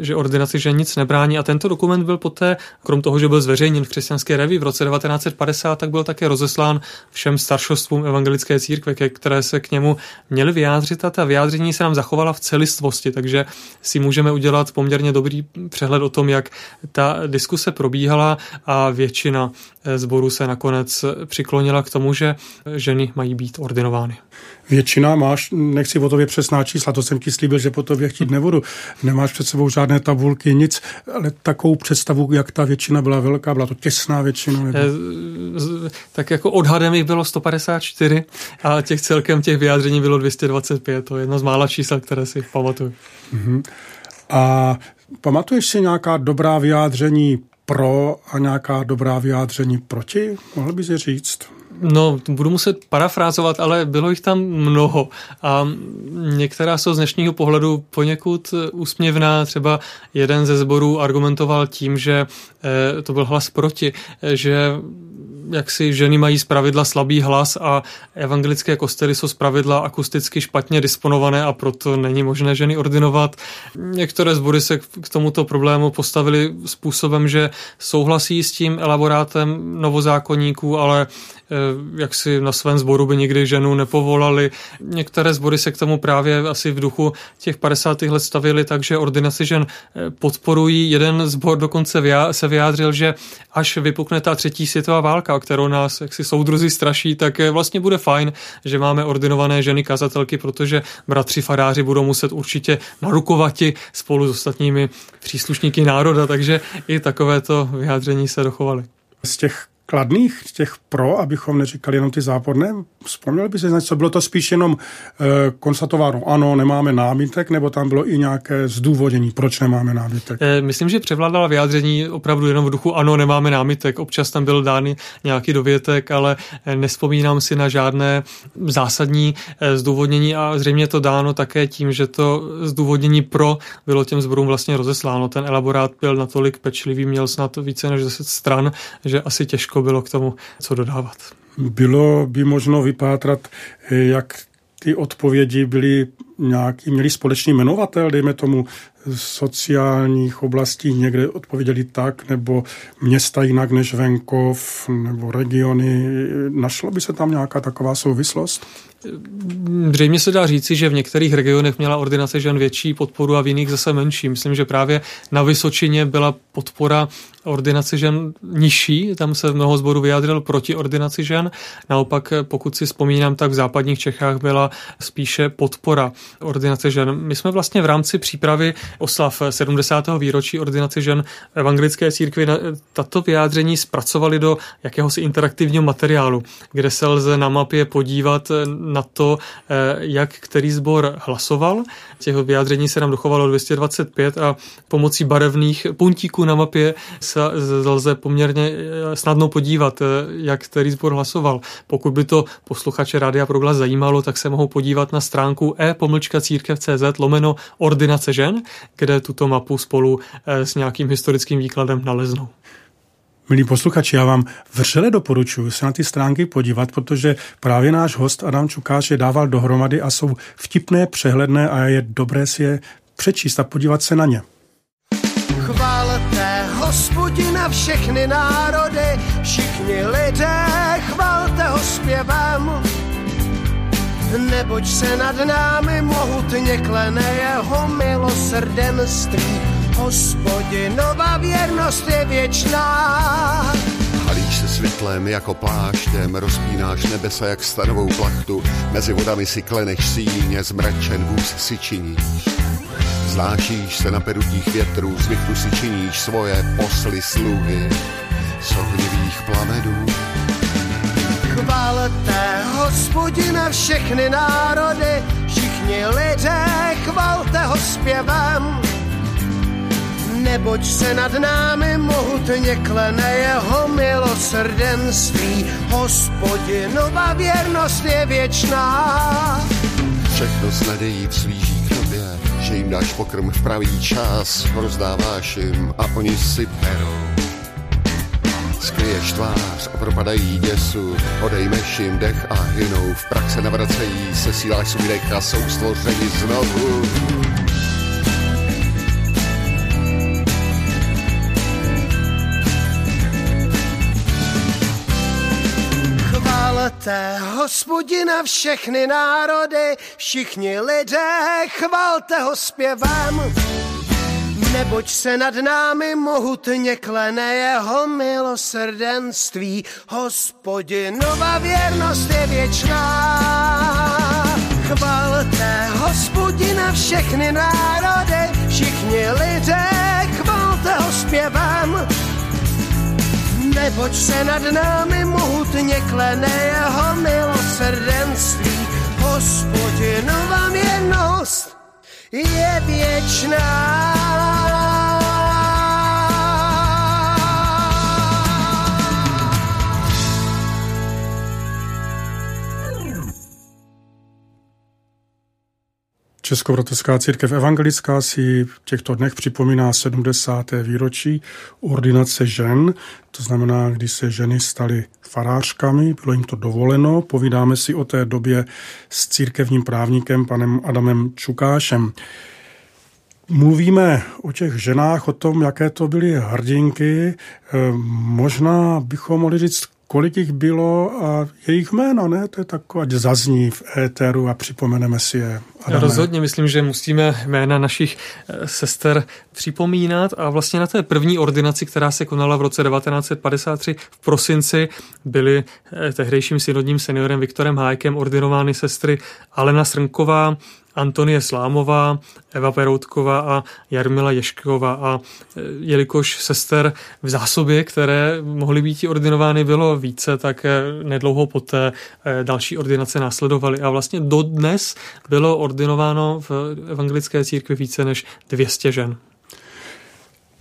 že ordinaci žen nic nebrání a tento dokument byl poté, krom toho, že byl zveřejněn v křesťanské reví v roce 1950, tak byl také rozeslán všem staršostvům evangelické církve, které se k němu měly vyjádřit a ta vyjádření se nám zachovala v celistvosti, takže si můžeme udělat poměrně dobrý přehled o tom, jak ta diskuse probíhala a většina zboru se nakonec přiklonila k tomu, že ženy mají být ordinovány. Většina máš, nechci o tobě přesná čísla, to jsem ti slíbil, že po tobě chtít nebudu. Nemáš před sebou žádné tabulky, nic, ale takovou představu, jak ta většina byla velká, byla to těsná většina? Nebo... Eh, tak jako odhadem jich bylo 154 a těch celkem těch vyjádření bylo 225. To je jedno z mála čísel, které si pamatuju. Uh-huh. A pamatuješ si nějaká dobrá vyjádření pro a nějaká dobrá vyjádření proti? Mohl bys je říct? No, budu muset parafrázovat, ale bylo jich tam mnoho a některá jsou z dnešního pohledu poněkud úsměvná. Třeba jeden ze zborů argumentoval tím, že eh, to byl hlas proti, eh, že jak si ženy mají zpravidla slabý hlas a evangelické kostely jsou zpravidla akusticky špatně disponované a proto není možné ženy ordinovat. Některé zbory se k tomuto problému postavili způsobem, že souhlasí s tím elaborátem novozákonníků, ale eh, jak si na svém sboru by nikdy ženu nepovolali. Některé sbory se k tomu právě asi v duchu těch 50. let stavili, takže ordinaci žen eh, podporují. Jeden zbor dokonce se vyjádřil, že až vypukne ta třetí světová válka, kterou nás jaksi soudruzi straší, tak vlastně bude fajn, že máme ordinované ženy kazatelky, protože bratři faráři budou muset určitě narukovati spolu s ostatními příslušníky národa, takže i takovéto vyjádření se dochovaly. Z těch kladných, těch pro, abychom neříkali jenom ty záporné? Vzpomněl by se, co bylo to spíš jenom e, konstatováno, ano, nemáme námitek, nebo tam bylo i nějaké zdůvodnění, proč nemáme námitek? E, myslím, že převládala vyjádření opravdu jenom v duchu, ano, nemáme námitek. Občas tam byl dány nějaký dovětek, ale eh, nespomínám si na žádné zásadní zdůvodnění a zřejmě to dáno také tím, že to zdůvodnění pro bylo těm zborům vlastně rozesláno. Ten elaborát byl natolik pečlivý, měl snad více než 10 stran, že asi těžko bylo k tomu, co dodávat. Bylo by možno vypátrat, jak ty odpovědi byly nějaký, měli společný jmenovatel, dejme tomu sociálních oblastí někde odpověděli tak, nebo města jinak než venkov, nebo regiony. Našlo by se tam nějaká taková souvislost? Zřejmě se dá říci, že v některých regionech měla ordinace žen větší podporu a v jiných zase menší. Myslím, že právě na Vysočině byla podpora ordinaci žen nižší, tam se mnoho zborů vyjádřil proti ordinaci žen. Naopak, pokud si vzpomínám, tak v západních Čechách byla spíše podpora ordinace žen. My jsme vlastně v rámci přípravy oslav 70. výročí ordinace žen evangelické církvy tato vyjádření zpracovali do jakéhosi interaktivního materiálu, kde se lze na mapě podívat na to, eh, jak který sbor hlasoval. Těch vyjádření se nám dochovalo 225 a pomocí barevných puntíků na mapě se lze poměrně eh, snadno podívat, eh, jak který sbor hlasoval. Pokud by to posluchače Rádia Proglas zajímalo, tak se mohou podívat na stránku e-církev.cz lomeno ordinace žen, kde tuto mapu spolu s nějakým historickým výkladem naleznou. Milí posluchači, já vám vřele doporučuji se na ty stránky podívat, protože právě náš host Adam Čukáš je dával dohromady a jsou vtipné, přehledné a je dobré si je přečíst a podívat se na ně. Chválte hospodina všechny národy, všichni lidé, chválte ho zpěvem. Neboť se nad námi mohutně klene jeho milosrdenství Hospodinova věrnost je věčná. Světlem jako pláštěm rozpínáš nebesa jak stanovou plachtu, mezi vodami si kleneš síně, zmračen vůz si činíš. Znášíš se na perutích větrů, zvychu si činíš svoje posly sluhy z ohnivých plamenů. Chvalte hospodina všechny národy, všichni lidé, chvalte ho zpěvem neboť se nad námi mohutně klene jeho milosrdenství. Hospodinova věrnost je věčná. Všechno s nadějí vzlíží k tobě, že jim dáš pokrm v pravý čas, rozdáváš jim a oni si berou. Skryješ tvář a propadají děsu, odejmeš jim dech a hynou, v praxe navracejí, se síláš svůj dech a jsou stvořeni znovu. Chvalte hospodina všechny národy, všichni lidé, chvalte ho zpěvem. Neboť se nad námi mohutně klene jeho milosrdenství, hospodinova věrnost je věčná. Chvalte hospodina všechny národy, všichni lidé, chvalte ho zpěvem neboť se nad námi mohutně klene jeho milosrdenství. Hospodinova věrnost je věčná. Českobratovská církev evangelická si v těchto dnech připomíná 70. výročí ordinace žen, to znamená, kdy se ženy staly farářkami, bylo jim to dovoleno. Povídáme si o té době s církevním právníkem panem Adamem Čukášem. Mluvíme o těch ženách, o tom, jaké to byly hrdinky. Možná bychom mohli říct, kolik jich bylo a jejich jména, ne? To je takové, ať zazní v éteru a připomeneme si je. Adame. Rozhodně myslím, že musíme jména našich eh, sester připomínat a vlastně na té první ordinaci, která se konala v roce 1953 v prosinci, byly eh, tehdejším synodním seniorem Viktorem Hájkem ordinovány sestry Alena Srnková, Antonie Slámová, Eva Peroutková a Jarmila Ješková. A e, jelikož sester v zásobě, které mohly být ordinovány, bylo více, tak e, nedlouho poté e, další ordinace následovaly. A vlastně dodnes bylo ordinováno v evangelické církvi více než 200 žen.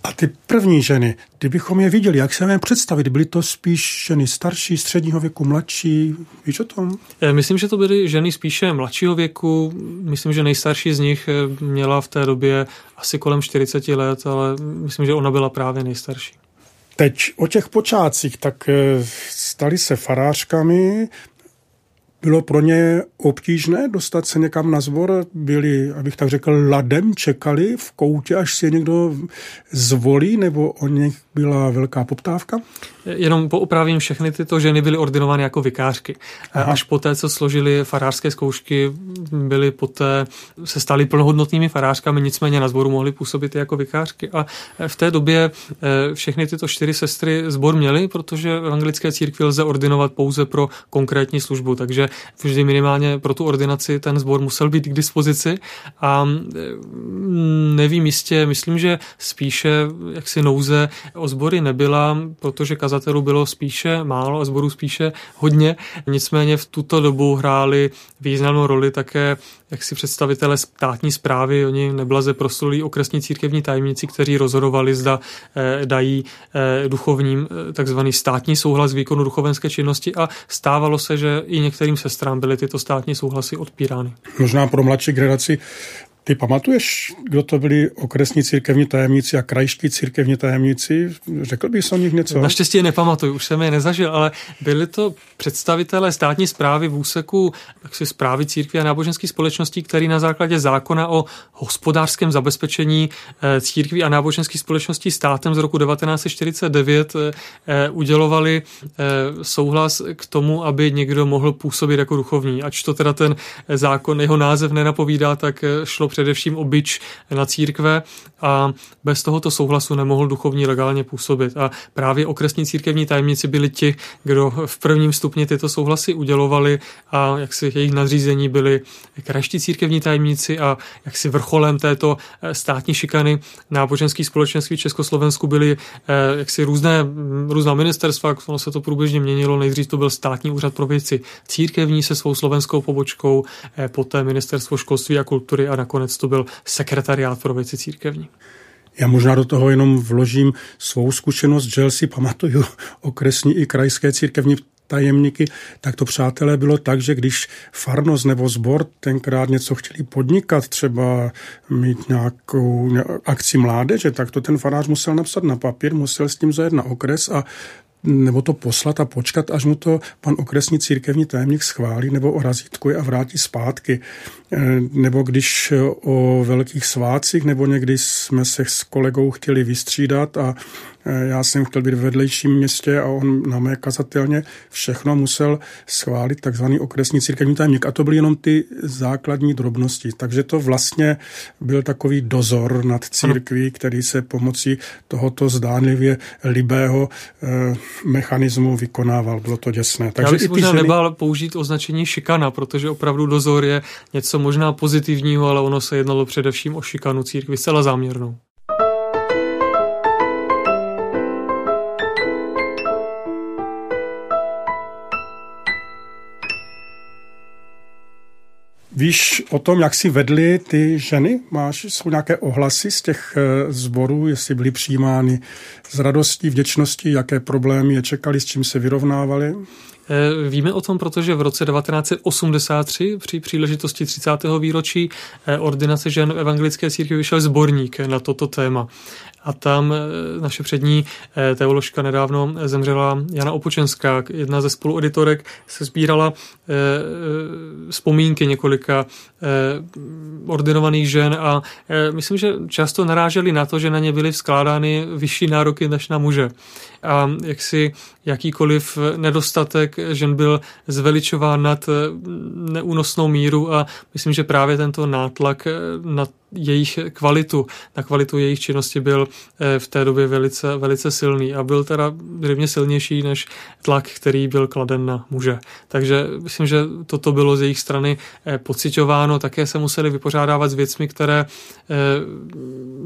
A ty první ženy, kdybychom je viděli, jak se je představit, byly to spíš ženy starší, středního věku, mladší, víš o tom? Eh, myslím, že to byly ženy spíše mladšího věku, myslím, že nejstarší z nich eh, měla v té době asi kolem 40 let, ale myslím, že ona byla právě nejstarší. Teď o těch počátcích, tak eh, stali se farářkami, bylo pro ně obtížné dostat se někam na zbor, byli, abych tak řekl, ladem, čekali v koutě, až si je někdo zvolí, nebo o nich byla velká poptávka? Jenom poopravím, všechny tyto ženy byly ordinovány jako vikářky. Aha. Až poté, co složili farářské zkoušky, byly poté, se staly plnohodnotnými farářkami, nicméně na zboru mohly působit jako vikářky. A v té době eh, všechny tyto čtyři sestry zbor měly, protože v anglické církvi lze ordinovat pouze pro konkrétní službu, takže vždy minimálně pro tu ordinaci ten sbor musel být k dispozici a eh, nevím jistě, myslím, že spíše jaksi nouze o sbory nebyla, protože kazatelů bylo spíše málo a sborů spíše hodně. Nicméně v tuto dobu hráli významnou roli také jak si představitelé státní zprávy, oni neblaze proslulí okresní církevní tajemníci, kteří rozhodovali, zda eh, dají eh, duchovním eh, takzvaný státní souhlas výkonu duchovenské činnosti a stávalo se, že i některým sestrám byly tyto státní souhlasy odpírány. Možná pro mladší generaci ty pamatuješ, kdo to byli okresní církevní tajemníci a krajští církevní tajemníci? Řekl bys o nich něco? Naštěstí je nepamatuju, už jsem je nezažil, ale byli to představitelé státní zprávy v úseku jaksi zprávy církví a náboženských společností, který na základě zákona o hospodářském zabezpečení eh, církví a náboženských společností státem z roku 1949 eh, eh, udělovali souhlas k tomu, aby někdo mohl působit jako duchovní. Ač to teda ten zákon, jeho název nenapovídá, tak šlo především obyč na církve a bez tohoto souhlasu nemohl duchovní legálně působit. A právě okresní církevní tajemníci byli ti, kdo v prvním stupni tyto souhlasy udělovali a jak si jejich nadřízení byli krajští církevní tajemníci a jak si vrcholem této eh, státní šikany náboženských společenství Československu byly eh, jak si různé, různá ministerstva, ono se to průběžně měnilo, nejdřív to byl státní úřad pro věci církevní se svou slovenskou pobočkou, eh, poté ministerstvo školství a kultury a nakonec to byl sekretariát pro věci církevní. Já možná do toho jenom vložím svou zkušenost, že si pamatuju okresní i krajské církevní tajemníky, tak to přátelé bylo tak, že když farnost nebo zbor tenkrát něco chtěli podnikat, třeba mít nějakou akci mládeže, tak to ten farář musel napsat na papír, musel s tím zajet na okres a nebo to poslat a počkat, až mu to pan okresní církevní tajemník schválí nebo o razítku a vrátí zpátky. E, nebo když o velkých svácích, nebo někdy jsme se s kolegou chtěli vystřídat a Eh, já jsem chtěl být v vedlejším městě a on na mé kazatelně všechno musel schválit takzvaný okresní církevní tajemník. A to byly jenom ty základní drobnosti. Takže to vlastně byl takový dozor nad církví, který se pomocí tohoto zdánlivě libého eh, mechanismu vykonával. Bylo to děsné. Takže Já bych si možná ženy... nebál použít označení šikana, protože opravdu dozor je něco možná pozitivního, ale ono se jednalo především o šikanu církvi, zcela záměrnou. Víš o tom, jak si vedly ty ženy? Máš, jsou nějaké ohlasy z těch eh, zborů, jestli byly přijímány s radostí, vděčností, jaké problémy je čekali, s čím se vyrovnávali? Eh, víme o tom, protože v roce 1983 při příležitosti 30. výročí eh, ordinace žen v evangelické církvi vyšel sborník na toto téma a tam eh, naše přední eh, teoložka nedávno zemřela Jana Opočenská, jedna ze spolueditorek, se sbírala eh, vzpomínky několika ordinovaných žen a myslím, že často naráželi na to, že na ně byly skládány vyšší nároky než na muže. A jak si jakýkoliv nedostatek žen byl zveličován nad neúnosnou míru a myslím, že právě tento nátlak na jejich kvalitu, na kvalitu jejich činnosti byl eh, v té době velice, velice silný a byl teda zřejmě silnější než tlak, který byl kladen na muže. Takže myslím, že toto bylo z jejich strany eh, pocitováno, také se museli vypořádávat s věcmi, které eh,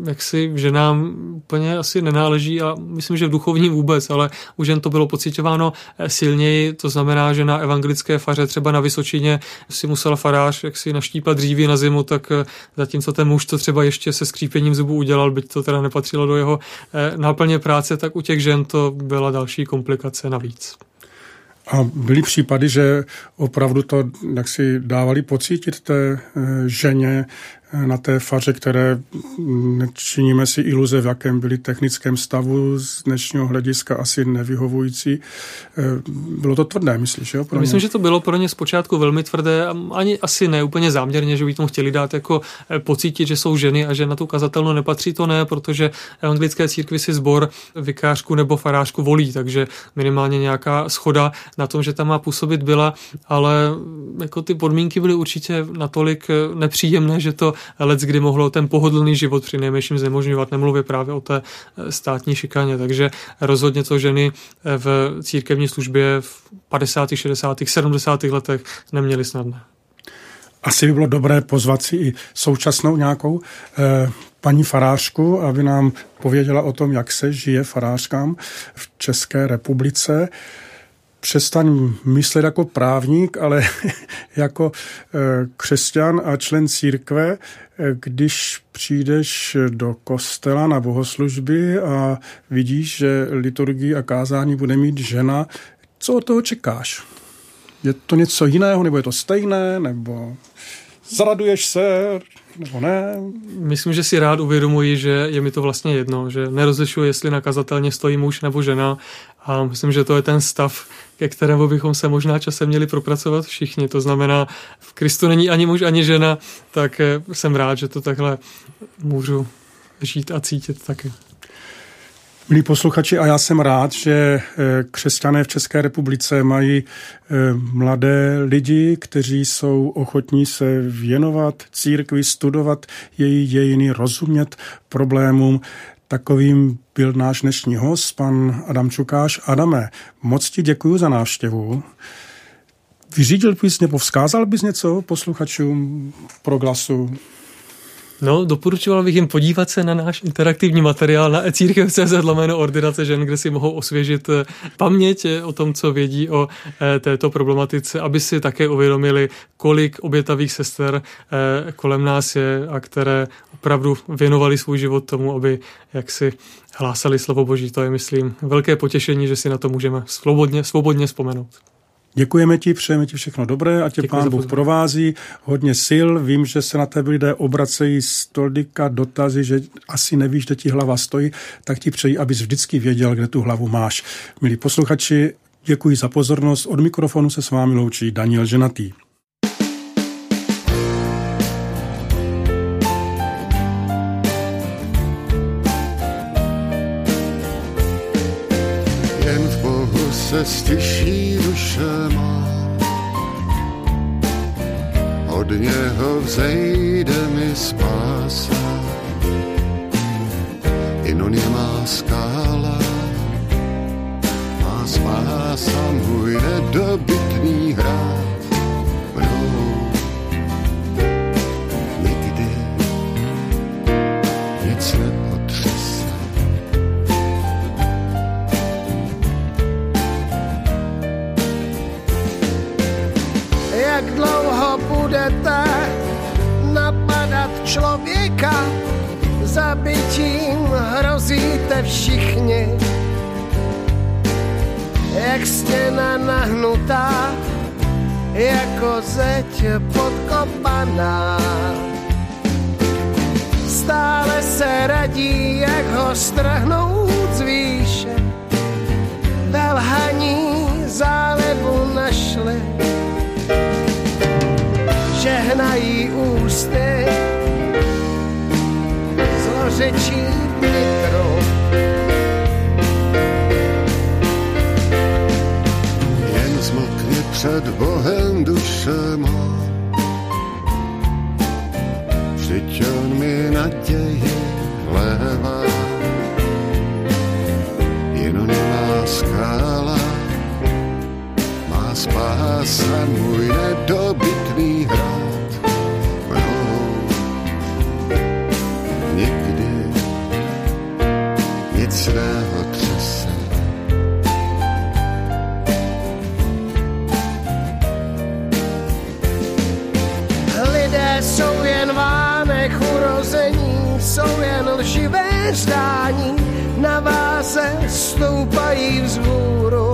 jaksi ženám úplně asi nenáleží a myslím, že v duchovní vůbec, ale u žen to bylo pocitováno silněji, to znamená, že na evangelické faře třeba na Vysočině si musel farář jaksi naštípat dříví na zimu, tak zatímco ten muž to třeba ještě se skřípěním zubů udělal, byť to teda nepatřilo do jeho eh, náplně práce, tak u těch žen to byla další komplikace navíc. A byly případy, že opravdu to jak si dávali pocítit té eh, ženě, na té faře, které nečiníme si iluze, v jakém byli technickém stavu z dnešního hlediska asi nevyhovující. Eh, bylo to tvrdé, myslíš? Jo, pro Myslím, že to bylo pro ně zpočátku velmi tvrdé, ani asi ne úplně záměrně, že by tomu chtěli dát jako eh, pocítit, že jsou ženy a že na tu kazatelnu nepatří, to ne, protože anglické církvi si sbor vikářku nebo farářku volí, takže minimálně nějaká schoda na tom, že tam má působit byla, ale jako ty podmínky byly určitě natolik eh, nepříjemné, že to let, kdy mohlo ten pohodlný život při nejmenším znemožňovat, nemluvě právě o té eh, státní šikaně. Takže rozhodně to ženy eh, v církevní službě v 50., 60., 70. letech neměly snadné. Asi by bylo dobré pozvat si i současnou nějakou eh, paní farářku, aby nám pověděla o tom, jak se žije farářkám v České republice. Eh, přestaň myslet jako právník, ale jako eh, křesťan a člen církve, eh, když přijdeš do kostela na bohoslužby a vidíš, že liturgii a kázání bude mít žena, co od toho čekáš? Je to něco jiného, nebo je to stejné, nebo zraduješ se, nebo ne? Myslím, že si rád uvědomuji, že je mi to vlastně jedno, že nerozlišuji, jestli na kazatelně stojí muž nebo žena a myslím, že to je ten stav, ke kterému bychom se možná časem měli propracovat všichni. To znamená, v Kristu není ani muž, ani žena, tak eh, jsem rád, že to takhle můžu žít a cítit taky. Milí posluchači, a já jsem rád, že eh, křesťané v České republice mají eh, mladé lidi, kteří jsou ochotní se věnovat církvi, studovat její dějiny, rozumět problémům. Takovým byl náš dnešní host, pan Adam Čukáš. Adame, moc ti děkuji za návštěvu. Vyřídil bys nebo vzkázal bys něco posluchačům pro glasu? No, doporučoval bych jim podívat se na náš interaktivní materiál na ecírkev.cz lomeno ordinace žen, kde si mohou osvěžit eh, paměť eh, o tom, co vědí o eh, této problematice, aby si také uvědomili, kolik obětavých sester kolem nás je a které opravdu věnovali svůj život tomu, aby jaksi hlásali slovo Boží. To je, myslím, velké potěšení, že si na to můžeme svobodně, svobodně vzpomenout. Děkujeme ti, přejeme ti všechno dobré a tě Děkuji pán Bůh provází. Hodně sil, vím, že se na tebe lidé obracejí z tolika dotazy, že asi nevíš, kde ti hlava stojí, tak ti přeji, abys vždycky věděl, kde tu hlavu máš. Milí posluchači, děkuji za pozornost. Od mikrofonu se s vámi loučí Daniel Ženatý. se stiší má. Od něho vzejde mi spása, jen on je má skála, má spása můj nedobytný hrad. Všichni, jak stěna nahnutá, jako zeď podkopaná. Stále se radí, jak ho strhnout z výše, velhaní zálebu našli žehnají ústy zlořečí nitro. Před Bohem duše má, vždyť on mi naději vlévá. Jen on má skála, má spása můj nedobytný hrad. svého třese. Lživé zdání, na váze stoupají vzhůru.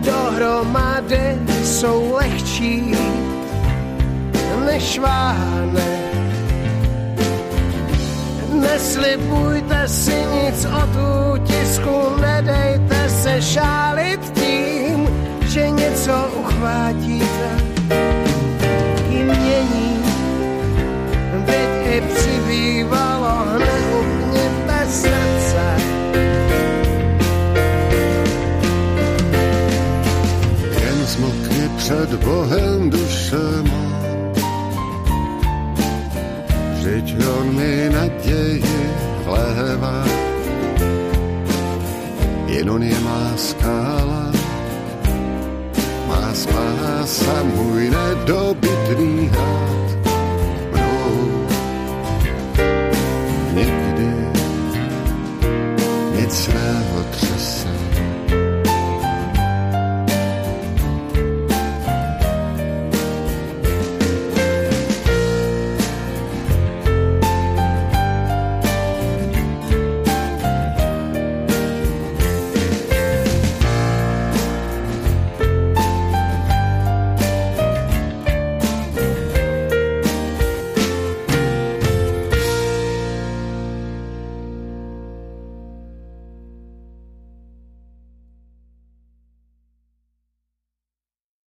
Dohromady jsou lehčí než vánek Neslibujte si nic od útisku, nedejte se šálit tím, že něco uchvátíte. Před Bohem duše má, Vždyť on mi naději vlévá, jen on je má skála, má spása můj nedobytný hrad.